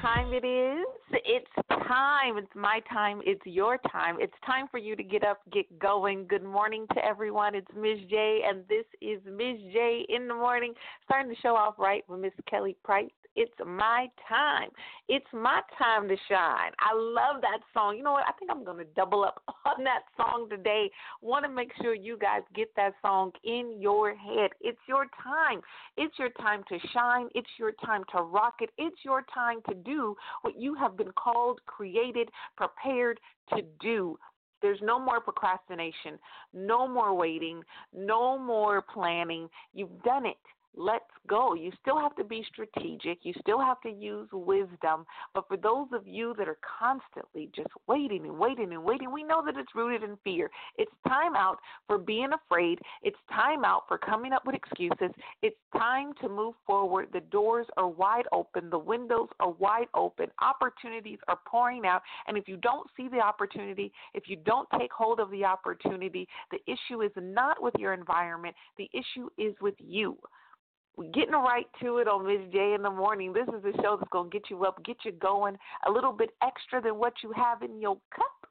time it is. It's time. It's my time. It's your time. It's time for you to get up, get going. Good morning to everyone. It's Ms. J, and this is Ms. J in the morning. Starting to show off right with Miss Kelly Price. It's my time. It's my time to shine. I love that song. You know what? I think I'm going to double up on that song today. Want to make sure you guys get that song in your head. It's your time. It's your time to shine. It's your time to rock it. It's your time to do what you have been called, created, prepared to do. There's no more procrastination, no more waiting, no more planning. You've done it. Let's go. You still have to be strategic. You still have to use wisdom. But for those of you that are constantly just waiting and waiting and waiting, we know that it's rooted in fear. It's time out for being afraid. It's time out for coming up with excuses. It's time to move forward. The doors are wide open. The windows are wide open. Opportunities are pouring out. And if you don't see the opportunity, if you don't take hold of the opportunity, the issue is not with your environment. The issue is with you. Getting right to it on Ms. J in the morning. This is a show that's going to get you up, get you going a little bit extra than what you have in your cup.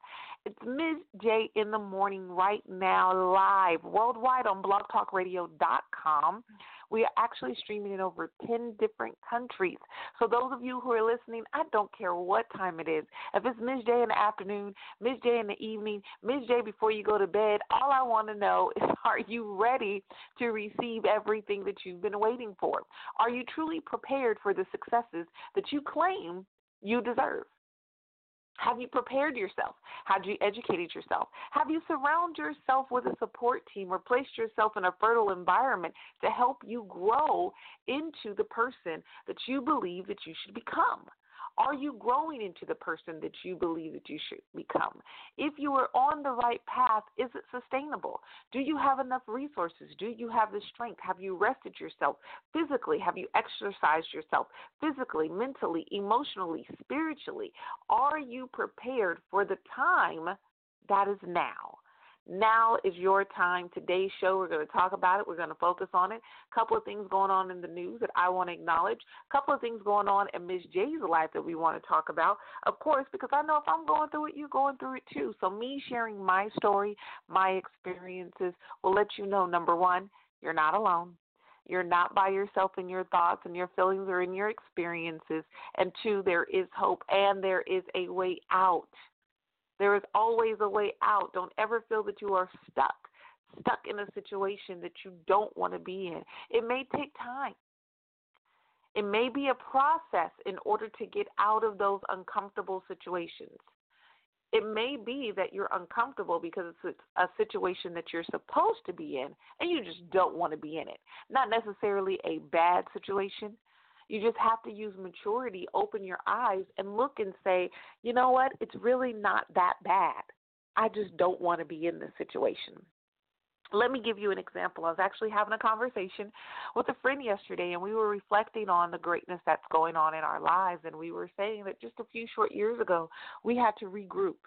It's Ms. J in the morning right now, live worldwide on blogtalkradio.com. We are actually streaming in over 10 different countries. So, those of you who are listening, I don't care what time it is. If it's. J in the afternoon. J in the evening. J before you go to bed, all I want to know is are you ready to receive everything that you've been waiting for? Are you truly prepared for the successes that you claim you deserve? Have you prepared yourself? Have you educated yourself? Have you surrounded yourself with a support team or placed yourself in a fertile environment to help you grow into the person that you believe that you should become? Are you growing into the person that you believe that you should become? If you are on the right path, is it sustainable? Do you have enough resources? Do you have the strength? Have you rested yourself physically? Have you exercised yourself physically, mentally, emotionally, spiritually? Are you prepared for the time that is now? Now is your time. Today's show, we're going to talk about it. We're going to focus on it. A couple of things going on in the news that I want to acknowledge. A couple of things going on in Miss J's life that we want to talk about. Of course, because I know if I'm going through it, you're going through it too. So, me sharing my story, my experiences will let you know number one, you're not alone. You're not by yourself in your thoughts and your feelings or in your experiences. And two, there is hope and there is a way out. There is always a way out. Don't ever feel that you are stuck, stuck in a situation that you don't want to be in. It may take time. It may be a process in order to get out of those uncomfortable situations. It may be that you're uncomfortable because it's a situation that you're supposed to be in and you just don't want to be in it. Not necessarily a bad situation, you just have to use maturity, open your eyes, and look and say, you know what? It's really not that bad. I just don't want to be in this situation. Let me give you an example. I was actually having a conversation with a friend yesterday, and we were reflecting on the greatness that's going on in our lives. And we were saying that just a few short years ago, we had to regroup,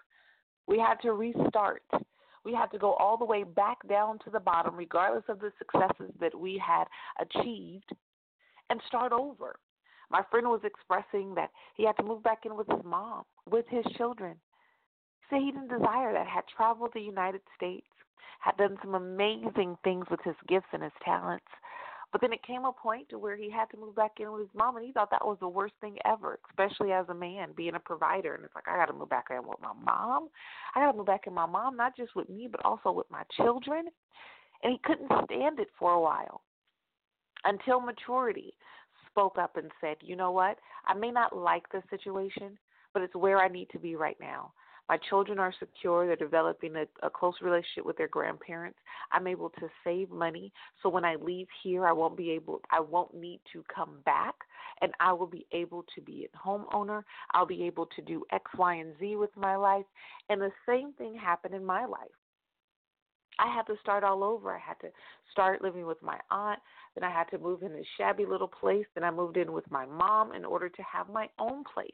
we had to restart. We had to go all the way back down to the bottom, regardless of the successes that we had achieved, and start over. My friend was expressing that he had to move back in with his mom, with his children. He said he didn't desire that, had traveled the United States, had done some amazing things with his gifts and his talents. But then it came a point to where he had to move back in with his mom, and he thought that was the worst thing ever, especially as a man being a provider. And it's like I got to move back in with my mom. I got to move back in my mom, not just with me, but also with my children. And he couldn't stand it for a while until maturity spoke up and said, you know what? I may not like the situation, but it's where I need to be right now. My children are secure. They're developing a, a close relationship with their grandparents. I'm able to save money, so when I leave here, I won't be able. I won't need to come back, and I will be able to be a homeowner. I'll be able to do X, Y, and Z with my life. And the same thing happened in my life. I had to start all over. I had to start living with my aunt. Then I had to move in a shabby little place. Then I moved in with my mom in order to have my own place.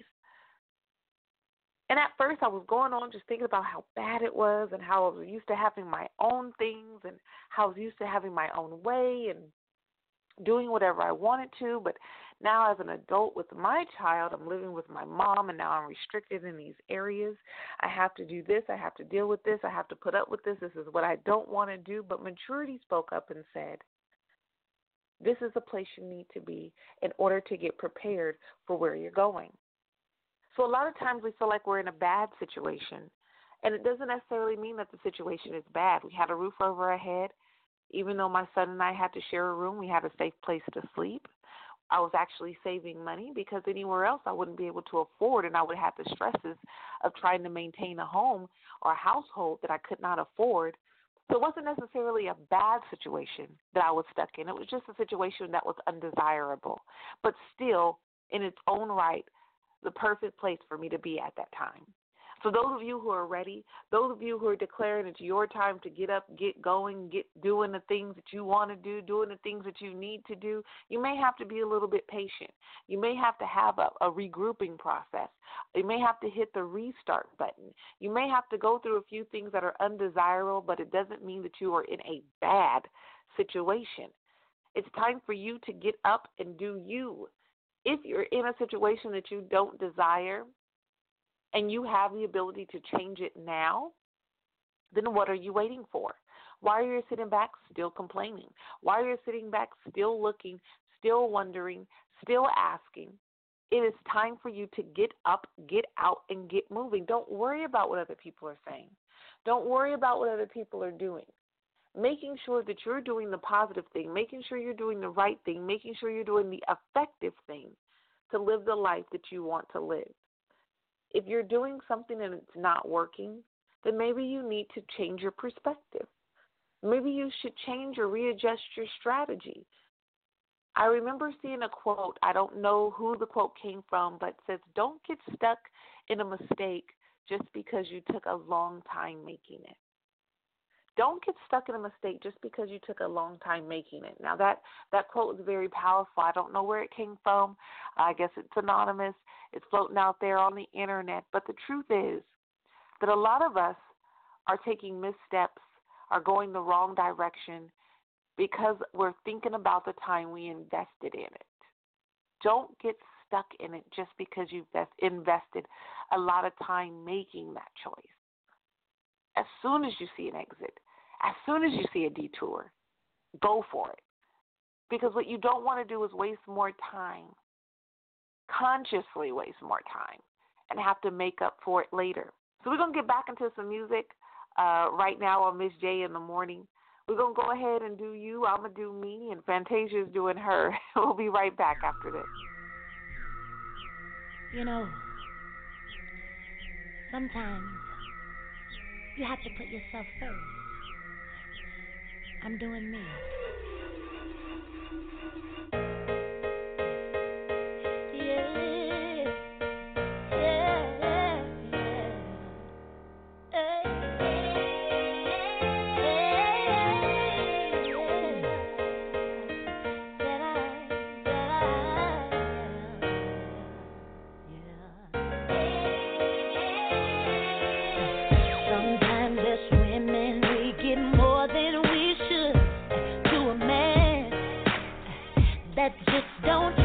And at first, I was going on just thinking about how bad it was and how I was used to having my own things and how I was used to having my own way and doing whatever I wanted to. But Now, as an adult with my child, I'm living with my mom, and now I'm restricted in these areas. I have to do this. I have to deal with this. I have to put up with this. This is what I don't want to do. But maturity spoke up and said, this is the place you need to be in order to get prepared for where you're going. So, a lot of times we feel like we're in a bad situation. And it doesn't necessarily mean that the situation is bad. We had a roof over our head. Even though my son and I had to share a room, we had a safe place to sleep. I was actually saving money because anywhere else I wouldn't be able to afford, and I would have the stresses of trying to maintain a home or a household that I could not afford. So it wasn't necessarily a bad situation that I was stuck in. It was just a situation that was undesirable, but still, in its own right, the perfect place for me to be at that time. So those of you who are ready, those of you who are declaring it's your time to get up, get going, get doing the things that you want to do, doing the things that you need to do, you may have to be a little bit patient. You may have to have a, a regrouping process. You may have to hit the restart button. You may have to go through a few things that are undesirable, but it doesn't mean that you are in a bad situation. It's time for you to get up and do you. If you're in a situation that you don't desire, and you have the ability to change it now, then what are you waiting for? Why are you sitting back still complaining? Why are you sitting back still looking, still wondering, still asking? It is time for you to get up, get out, and get moving. Don't worry about what other people are saying. Don't worry about what other people are doing. Making sure that you're doing the positive thing, making sure you're doing the right thing, making sure you're doing the effective thing to live the life that you want to live if you're doing something and it's not working, then maybe you need to change your perspective. Maybe you should change or readjust your strategy. I remember seeing a quote, I don't know who the quote came from, but says, Don't get stuck in a mistake just because you took a long time making it. Don't get stuck in a mistake just because you took a long time making it. Now that that quote was very powerful. I don't know where it came from. I guess it's anonymous. It's floating out there on the internet. But the truth is that a lot of us are taking missteps, are going the wrong direction because we're thinking about the time we invested in it. Don't get stuck in it just because you've invested a lot of time making that choice. As soon as you see an exit, as soon as you see a detour, go for it. Because what you don't want to do is waste more time, consciously waste more time, and have to make up for it later. So we're going to get back into some music uh, right now on Miss J in the morning. We're going to go ahead and do you. I'm going to do me, and Fantasia's doing her. we'll be right back after this. You know, sometimes you have to put yourself first. I'm doing me. Another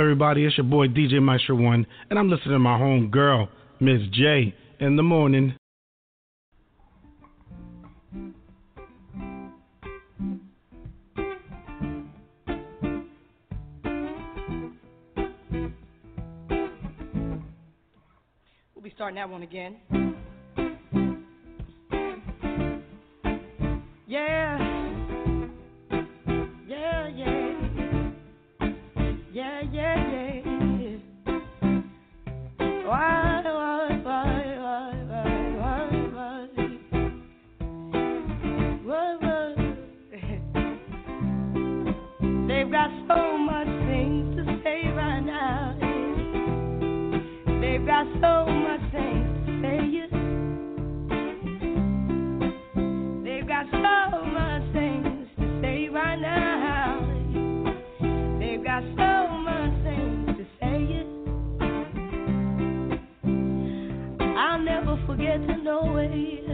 everybody? It's your boy DJ Maestro One, and I'm listening to my home girl, Miss J, in the morning. We'll be starting that one again. Yeah. Though the wicked find me guilty,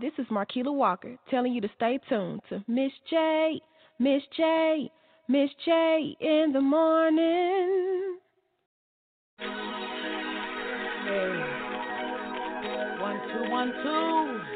This is Marquita Walker telling you to stay tuned to Miss J, Miss J, Miss J in the morning. Hey. One, two, one, two.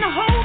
the whole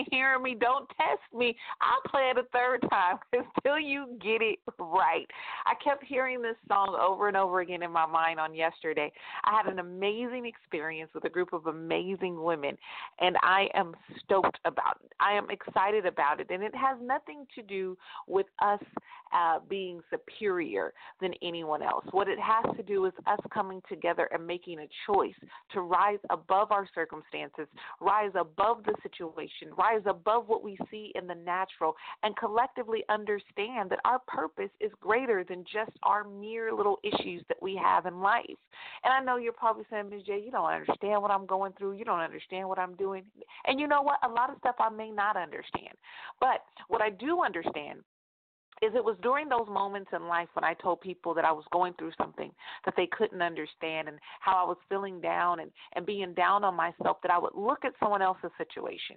ain't hearing me, don't test me. I'll play it a third time until you get it right. I kept hearing this song over and over again in my mind on yesterday. I had an amazing experience with a group of amazing women, and I am stoked about it. I am excited about it. And it has nothing to do with us uh, being superior than anyone else. What it has to do is us coming together and making a choice to rise above our circumstances, rise above the situation, rise above what we see in the natural, and collectively understand that our purpose is greater than just our mere little issues that we have in life. And I know you're probably saying, Ms. J, you don't understand what I'm going through. You don't understand what I'm doing. And you know what? A lot of stuff I may not understand. But what I do understand is it was during those moments in life when I told people that I was going through something that they couldn't understand and how I was feeling down and, and being down on myself that I would look at someone else's situation,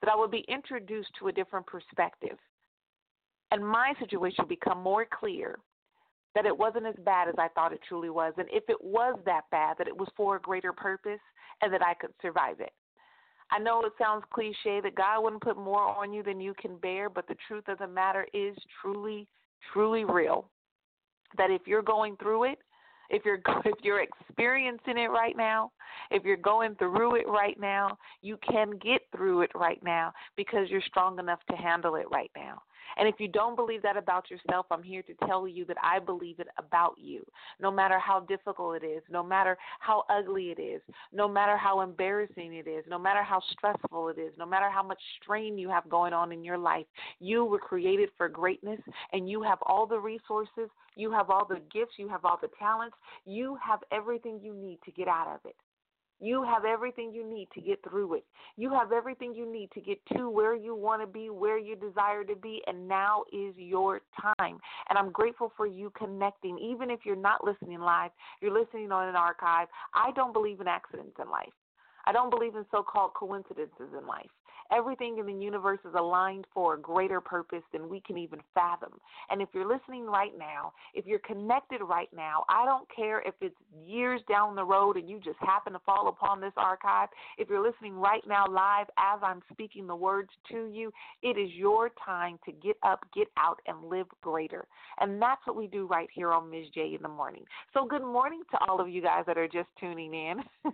that I would be introduced to a different perspective. And my situation become more clear that it wasn't as bad as I thought it truly was. And if it was that bad, that it was for a greater purpose and that I could survive it. I know it sounds cliche that God wouldn't put more on you than you can bear, but the truth of the matter is truly, truly real. That if you're going through it, if you're if you're experiencing it right now, if you're going through it right now, you can get through it right now because you're strong enough to handle it right now. And if you don't believe that about yourself, I'm here to tell you that I believe it about you. No matter how difficult it is, no matter how ugly it is, no matter how embarrassing it is, no matter how stressful it is, no matter how much strain you have going on in your life, you were created for greatness and you have all the resources, you have all the gifts, you have all the talents, you have everything you need to get out of it. You have everything you need to get through it. You have everything you need to get to where you want to be, where you desire to be, and now is your time. And I'm grateful for you connecting. Even if you're not listening live, you're listening on an archive. I don't believe in accidents in life. I don't believe in so called coincidences in life. Everything in the universe is aligned for a greater purpose than we can even fathom. And if you're listening right now, if you're connected right now, I don't care if it's years down the road and you just happen to fall upon this archive. If you're listening right now live as I'm speaking the words to you, it is your time to get up, get out, and live greater. And that's what we do right here on Miz J in the morning. So good morning to all of you guys that are just tuning in.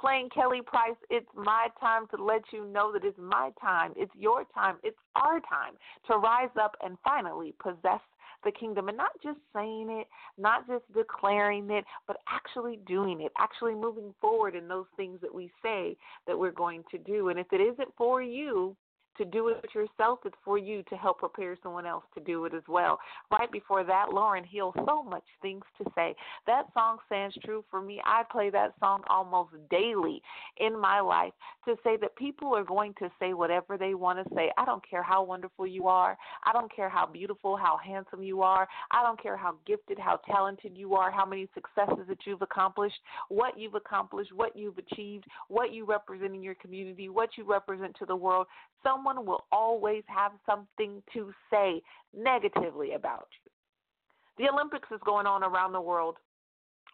Playing Kelly Price, it's my time to let you know that it is my time, it's your time, it's our time to rise up and finally possess the kingdom and not just saying it, not just declaring it, but actually doing it, actually moving forward in those things that we say that we're going to do. And if it isn't for you, to do it yourself, it's for you to help prepare someone else to do it as well. Right before that, Lauryn Hill, so much things to say. That song stands true for me. I play that song almost daily in my life to say that people are going to say whatever they want to say. I don't care how wonderful you are. I don't care how beautiful, how handsome you are. I don't care how gifted, how talented you are, how many successes that you've accomplished, what you've accomplished, what you've achieved, what you represent in your community, what you represent to the world. Someone someone will always have something to say negatively about you. The Olympics is going on around the world.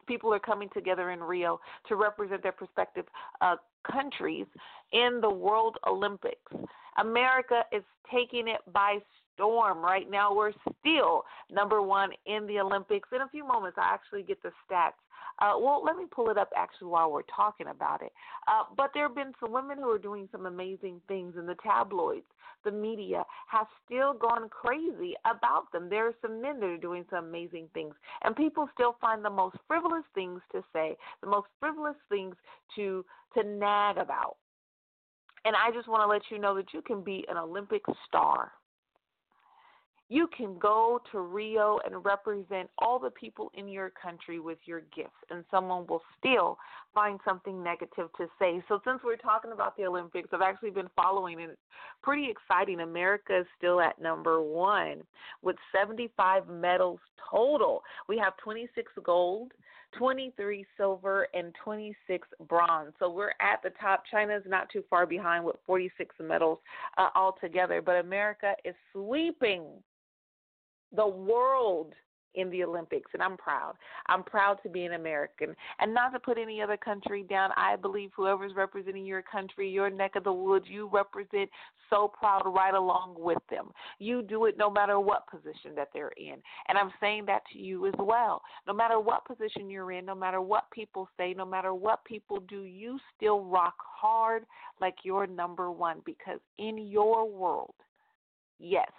People are coming together in Rio to represent their respective uh, countries in the World Olympics. America is taking it by storm. Right now, we're still number one in the Olympics. In a few moments, I actually get the stats uh, well, let me pull it up actually while we're talking about it. Uh, but there have been some women who are doing some amazing things, and the tabloids, the media, have still gone crazy about them. There are some men that are doing some amazing things, and people still find the most frivolous things to say, the most frivolous things to to nag about. And I just want to let you know that you can be an Olympic star you can go to Rio and represent all the people in your country with your gifts, and someone will still find something negative to say. So, since we're talking about the Olympics, I've actually been following, and it's pretty exciting. America is still at number one with 75 medals total. We have 26 gold. 23 silver and 26 bronze. So we're at the top. China's not too far behind with 46 medals uh, altogether. But America is sweeping the world in the Olympics, and I'm proud. I'm proud to be an American. And not to put any other country down, I believe whoever's representing your country, your neck of the woods, you represent so proud right along with them. You do it no matter what position that they're in. And I'm saying that to you as well. No matter what position you're in, no matter what people say, no matter what people do, you still rock hard like you're number one because in your world, yes,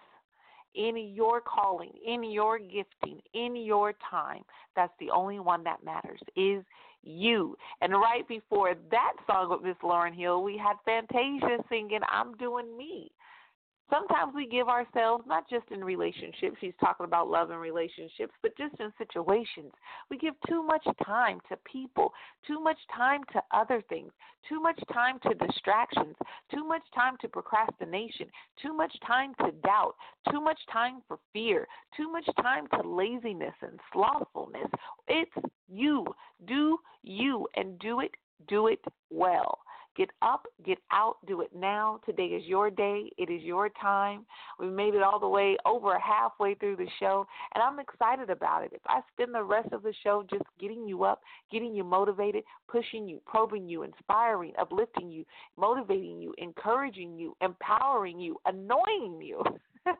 in your calling, in your gifting, in your time, that's the only one that matters is you. And right before that song with Miss Lauryn Hill, we had Fantasia singing I'm Doing Me. Sometimes we give ourselves, not just in relationships, he's talking about love and relationships, but just in situations. We give too much time to people, too much time to other things, too much time to distractions, too much time to procrastination, too much time to doubt, too much time for fear, too much time to laziness and slothfulness. It's you. Do you and do it, do it well. Get up, get out, do it now. Today is your day. It is your time. We made it all the way over halfway through the show, and I'm excited about it. If I spend the rest of the show just getting you up, getting you motivated, pushing you, probing you, inspiring, uplifting you, motivating you, encouraging you, empowering you, annoying you.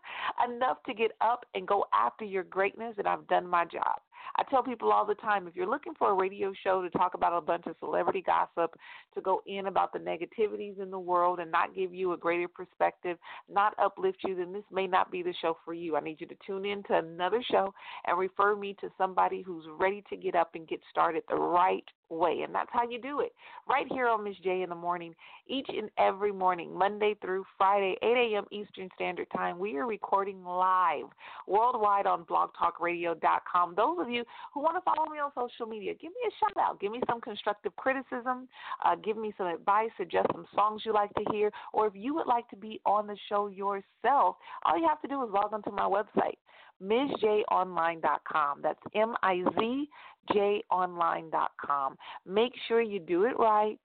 enough to get up and go after your greatness, and I've done my job. I tell people all the time if you're looking for a radio show to talk about a bunch of celebrity gossip, to go in about the negativities in the world and not give you a greater perspective, not uplift you, then this may not be the show for you. I need you to tune in to another show and refer me to somebody who's ready to get up and get started the right way. And that's how you do it. Right here on Miz J in the morning, each and every morning, Monday through Friday, 8 a.m. Eastern Standard Time. We are recording live worldwide on blogtalkradio.com. Those of you who want to follow me on social media, give me a shout out. Give me some constructive criticism. Uh, give me some advice. Suggest some songs you like to hear. Or if you would like to be on the show yourself, all you have to do is log onto my website. MizJOnline.com. That's M I Z J Online.com. Make sure you do it right.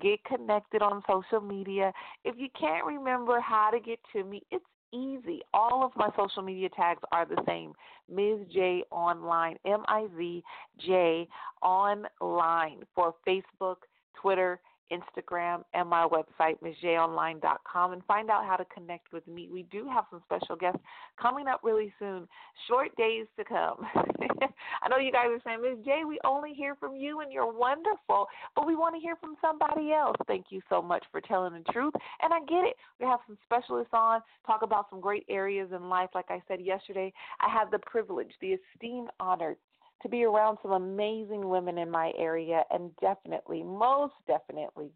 Get connected on social media. If you can't remember how to get to me, it's easy. All of my social media tags are the same. Miz J Online, M I Z J Online for Facebook, Twitter, Instagram, and my website, MizJOnline.com, and find out how to connect with me. We do have some special guests coming up really soon. Short days to come. I know you guys are saying, Miz J, we only hear from you and you're wonderful, but we want to hear from somebody else. Thank you so much for telling the truth. And I get it. We have some specialists on, talk about some great areas in life. Like I said yesterday, I had the privilege, the esteemed honor to be around some amazing women in my area, and definitely, most definitely,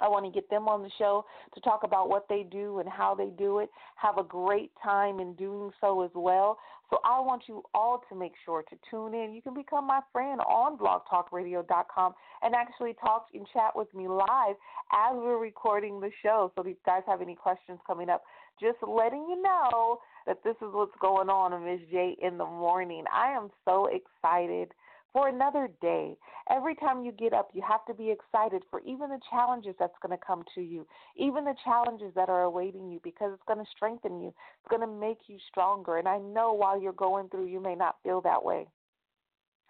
I want to get them on the show to talk about what they do and how they do it. Have a great time in doing so as well. So I want you all to make sure to tune in. You can become my friend on blogtalkradio.com and actually talk and chat with me live as we're recording the show. So if you guys have any questions coming up, just letting you know that this is what's going on in Miz J in the morning. I am so excited for another day. Every time you get up, you have to be excited for even the challenges that's going to come to you, even the challenges that are awaiting you, because it's going to strengthen you. It's going to make you stronger. And I know while you're going through, you may not feel that way.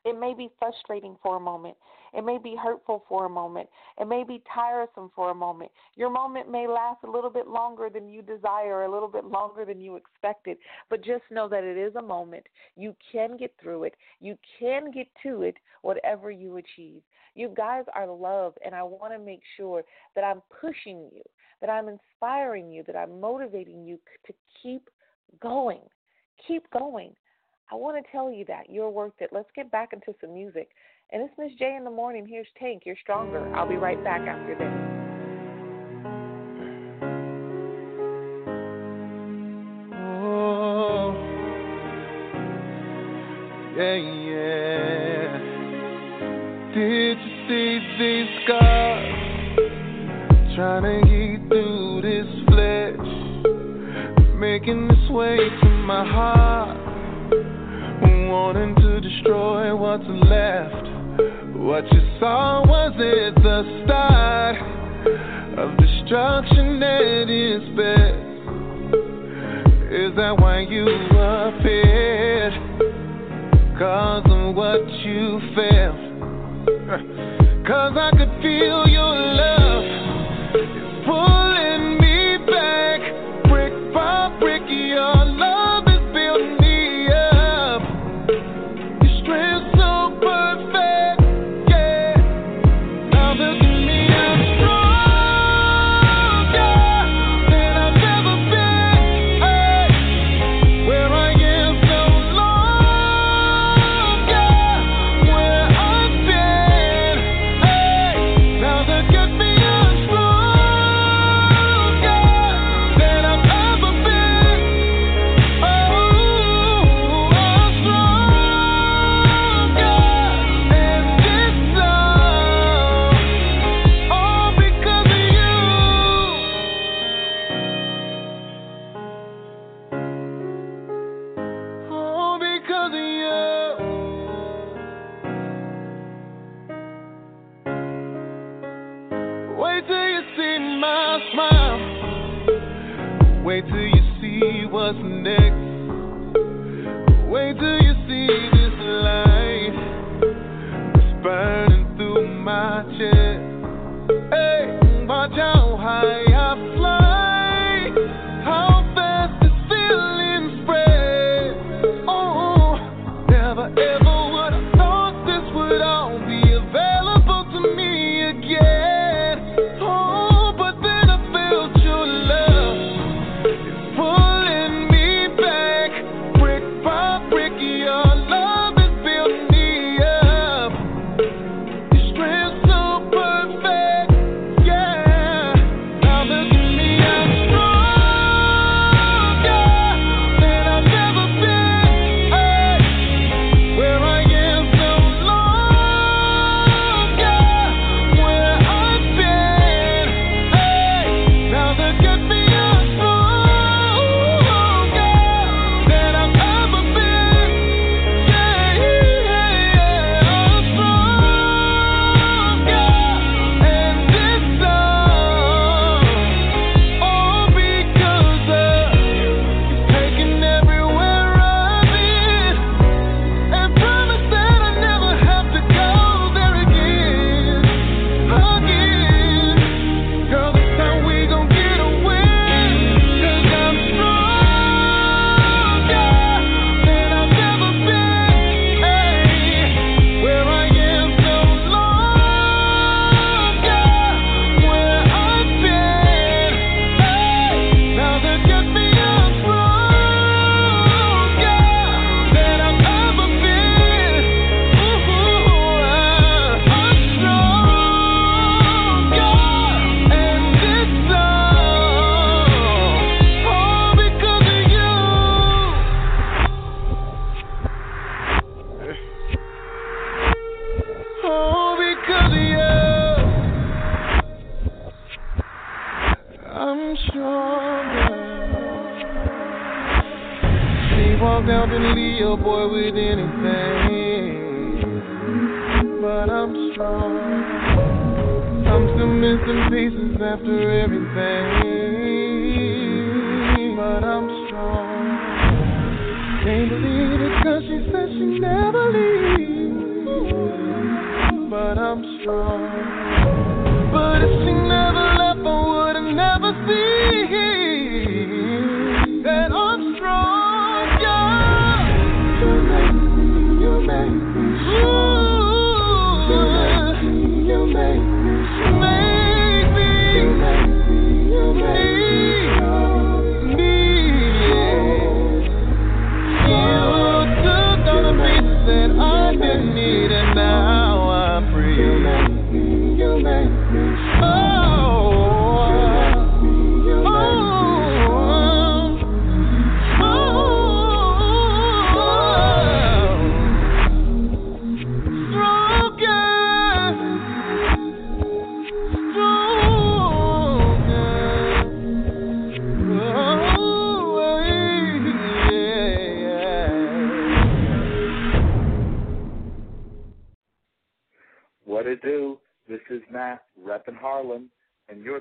It may be frustrating for a moment. It may be hurtful for a moment. It may be tiresome for a moment. Your moment may last a little bit longer than you desire, a little bit longer than you expected. But just know that it is a moment. You can get through it. You can get to it, whatever you achieve. You guys are loved, and I want to make sure that I'm pushing you, that I'm inspiring you, that I'm motivating you to keep going. Keep going. I want to tell you that you're worth it. Let's get back into some music. And it's Miz J in the morning. Here's Tank. You're stronger. I'll be right back after this. Oh, yeah, yeah. Did you see these scars? Trying to get through this flesh, making this way to my heart wanting to destroy what's left. What you saw was it the start of destruction at its best? Is that why you appeared? Cause of what you felt. Cause I could feel your love.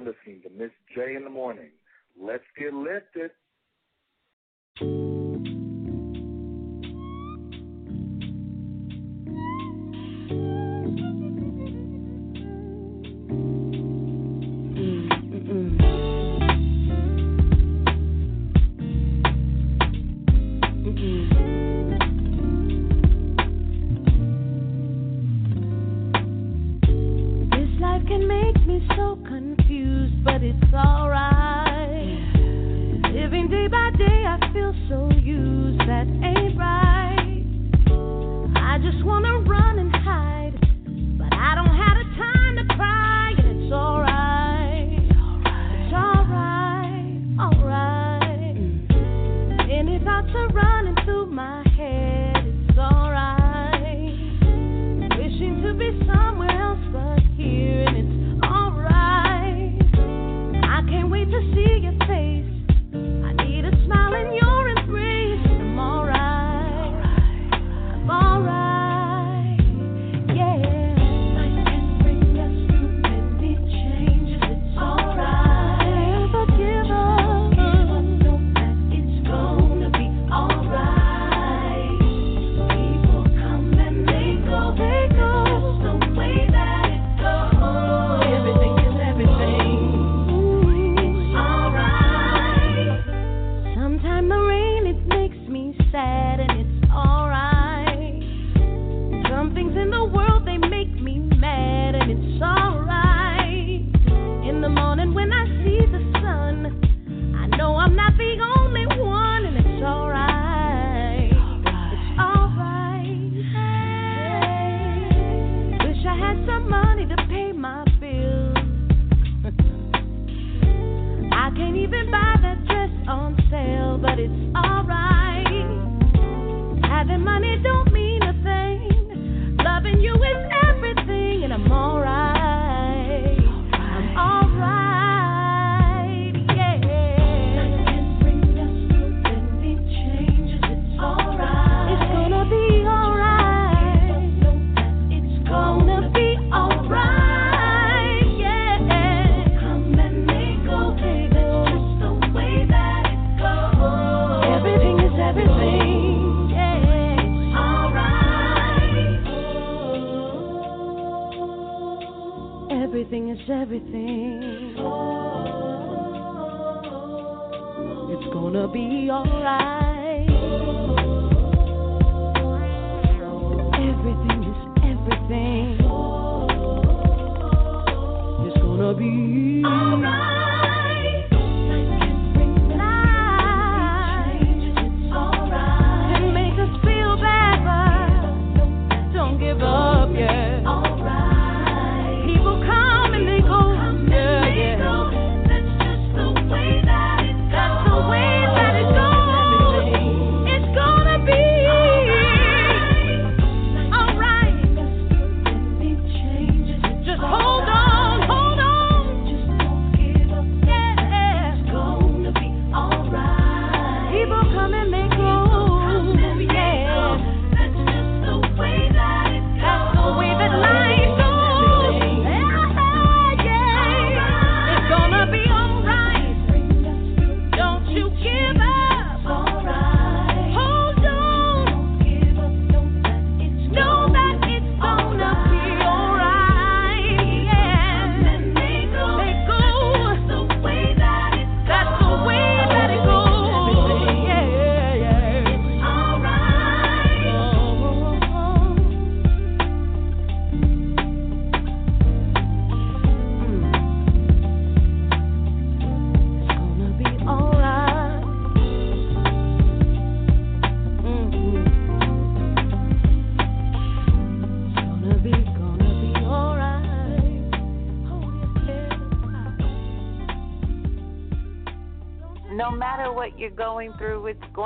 listening to Miz J in the morning. Let's get lifted.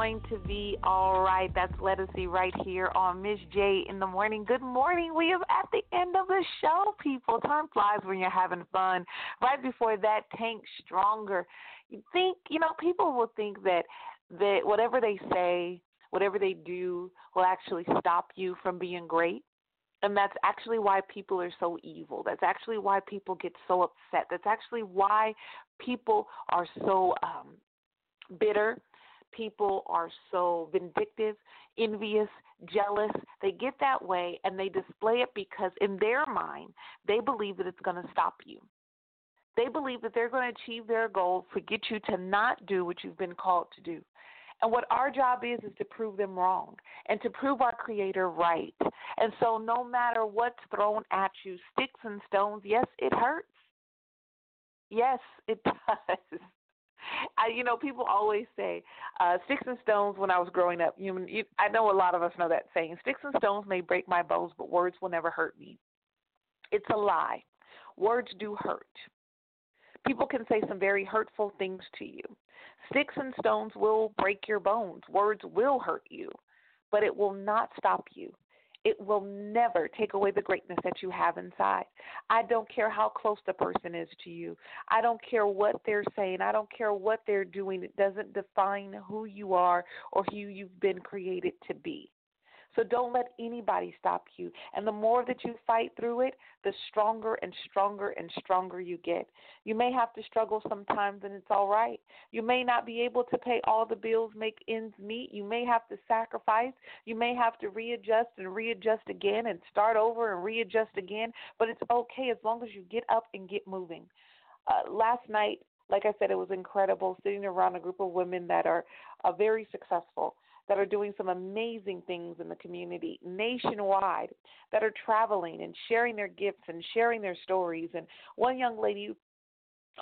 going to be all right. That's let us see right here on Miz J in the morning. Good morning. We are at the end of the show, people. Time flies when you're having fun. Right before that, Tank Stronger. You think, you know, people will think that that whatever they say, whatever they do will actually stop you from being great. And that's actually why people are so evil. That's actually why people get so upset. That's actually why people are so um, bitter people are so vindictive, envious, jealous. They get that way and they display it because, in their mind, they believe that it's going to stop you. They believe that they're going to achieve their goal to get you to not do what you've been called to do. And what our job is, is to prove them wrong and to prove our Creator right. And so, no matter what's thrown at you, sticks and stones, yes, it hurts. Yes, it does. I, you know, people always say uh, sticks and stones. When I was growing up, you, you, I know a lot of us know that saying. Sticks and stones may break my bones, but words will never hurt me. It's a lie. Words do hurt. People can say some very hurtful things to you. Sticks and stones will break your bones. Words will hurt you, but it will not stop you. It will never take away the greatness that you have inside. I don't care how close the person is to you. I don't care what they're saying. I don't care what they're doing. It doesn't define who you are or who you've been created to be. So don't let anybody stop you. And the more that you fight through it, the stronger and stronger and stronger you get. You may have to struggle sometimes, and it's all right. You may not be able to pay all the bills, make ends meet. You may have to sacrifice. You may have to readjust and readjust again and start over and readjust again. But it's okay as long as you get up and get moving. Uh, last night, like I said, it was incredible sitting around a group of women that are uh, very successful that are doing some amazing things in the community nationwide that are traveling and sharing their gifts and sharing their stories. And one young lady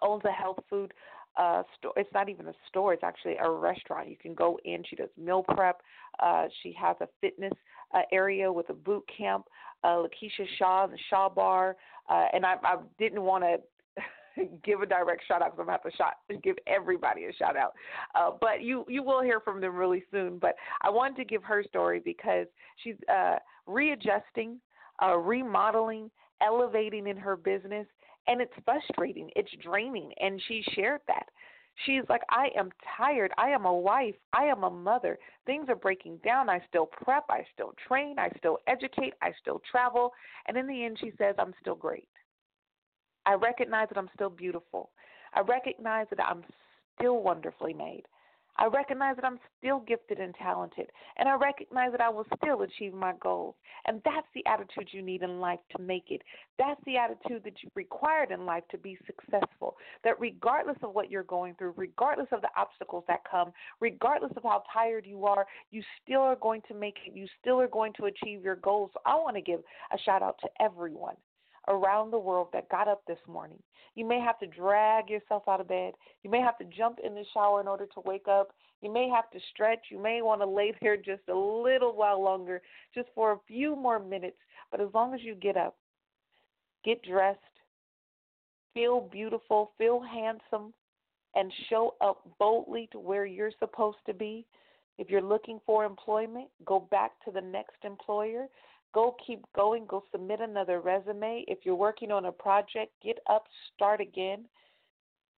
owns a health food uh store it's not even a store it's actually a restaurant you can go in she does meal prep uh she has a fitness uh, area with a boot camp uh lakeisha shaw the shaw bar uh and i i didn't want to give a direct shout out because I'm have to shot give everybody a shout out. Uh, but you you will hear from them really soon. But I wanted to give her story because she's uh, readjusting, uh, remodeling, elevating in her business, and it's frustrating. It's draining, and she shared that. She's like, I am tired. I am a wife. I am a mother. Things are breaking down. I still prep. I still train. I still educate. I still travel. And in the end, she says, I'm still great. I recognize that I'm still beautiful. I recognize that I'm still wonderfully made. I recognize that I'm still gifted and talented. And I recognize that I will still achieve my goals. And that's the attitude you need in life to make it. That's the attitude that you required in life to be successful. That regardless of what you're going through, regardless of the obstacles that come, regardless of how tired you are, you still are going to make it. You still are going to achieve your goals. So I want to give a shout out to everyone around the world that got up this morning. You may have to drag yourself out of bed. You may have to jump in the shower in order to wake up. You may have to stretch. You may want to lay there just a little while longer, just for a few more minutes. But as long as you get up, get dressed, feel beautiful, feel handsome, and show up boldly to where you're supposed to be. If you're looking for employment, go back to the next employer. Go keep going. Go submit another resume. If you're working on a project, get up, start again.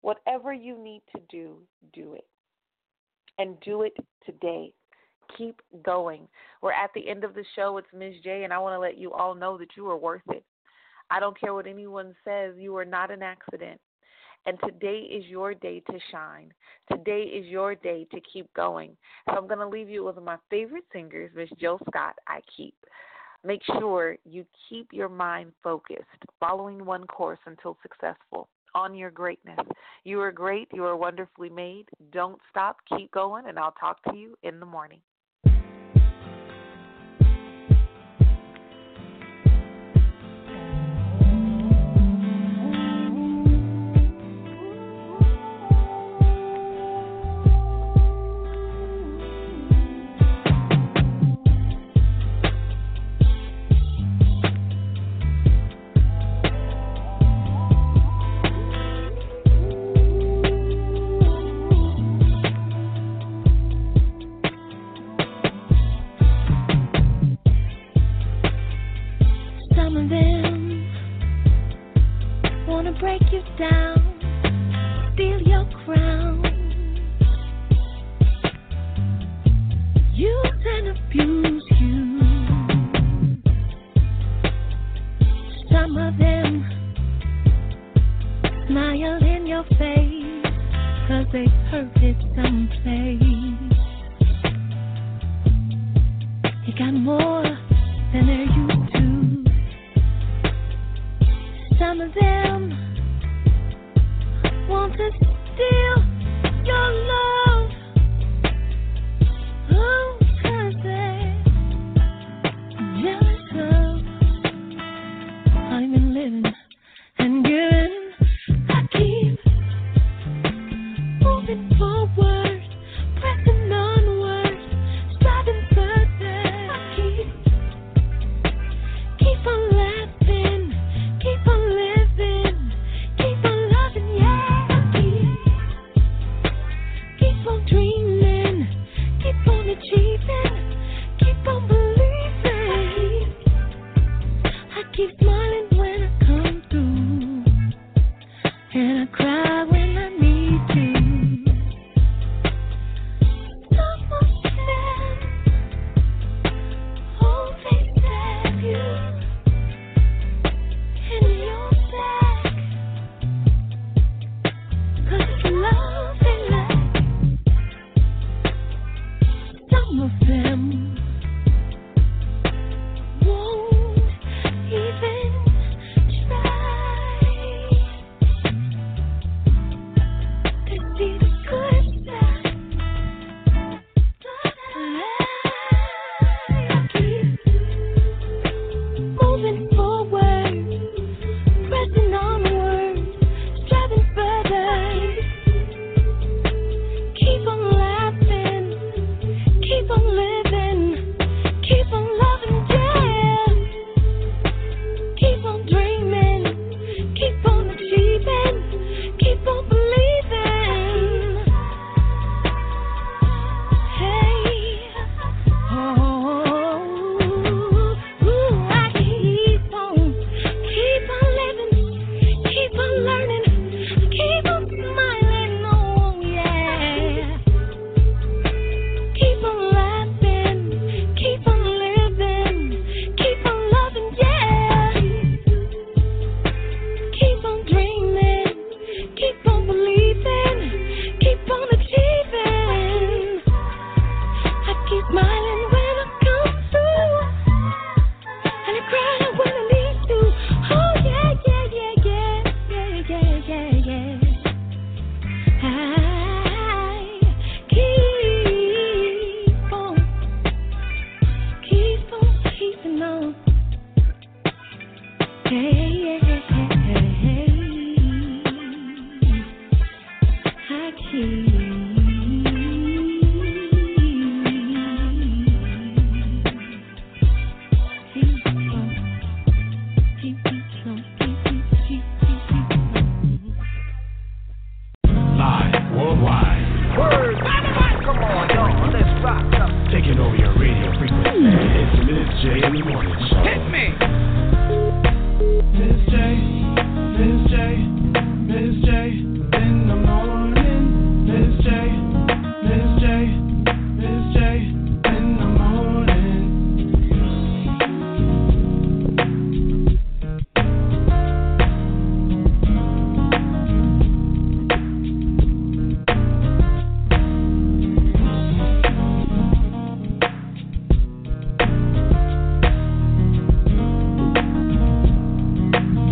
Whatever you need to do, do it. And do it today. Keep going. We're at the end of the show. It's Miz J, and I want to let you all know that you are worth it. I don't care what anyone says, you are not an accident. And today is your day to shine. Today is your day to keep going. So I'm going to leave you with my favorite singers, Miss Jill Scott, I Keep. Make sure you keep your mind focused, following one course until successful on your greatness. You are great. You are wonderfully made. Don't stop. Keep going, and I'll talk to you in the morning.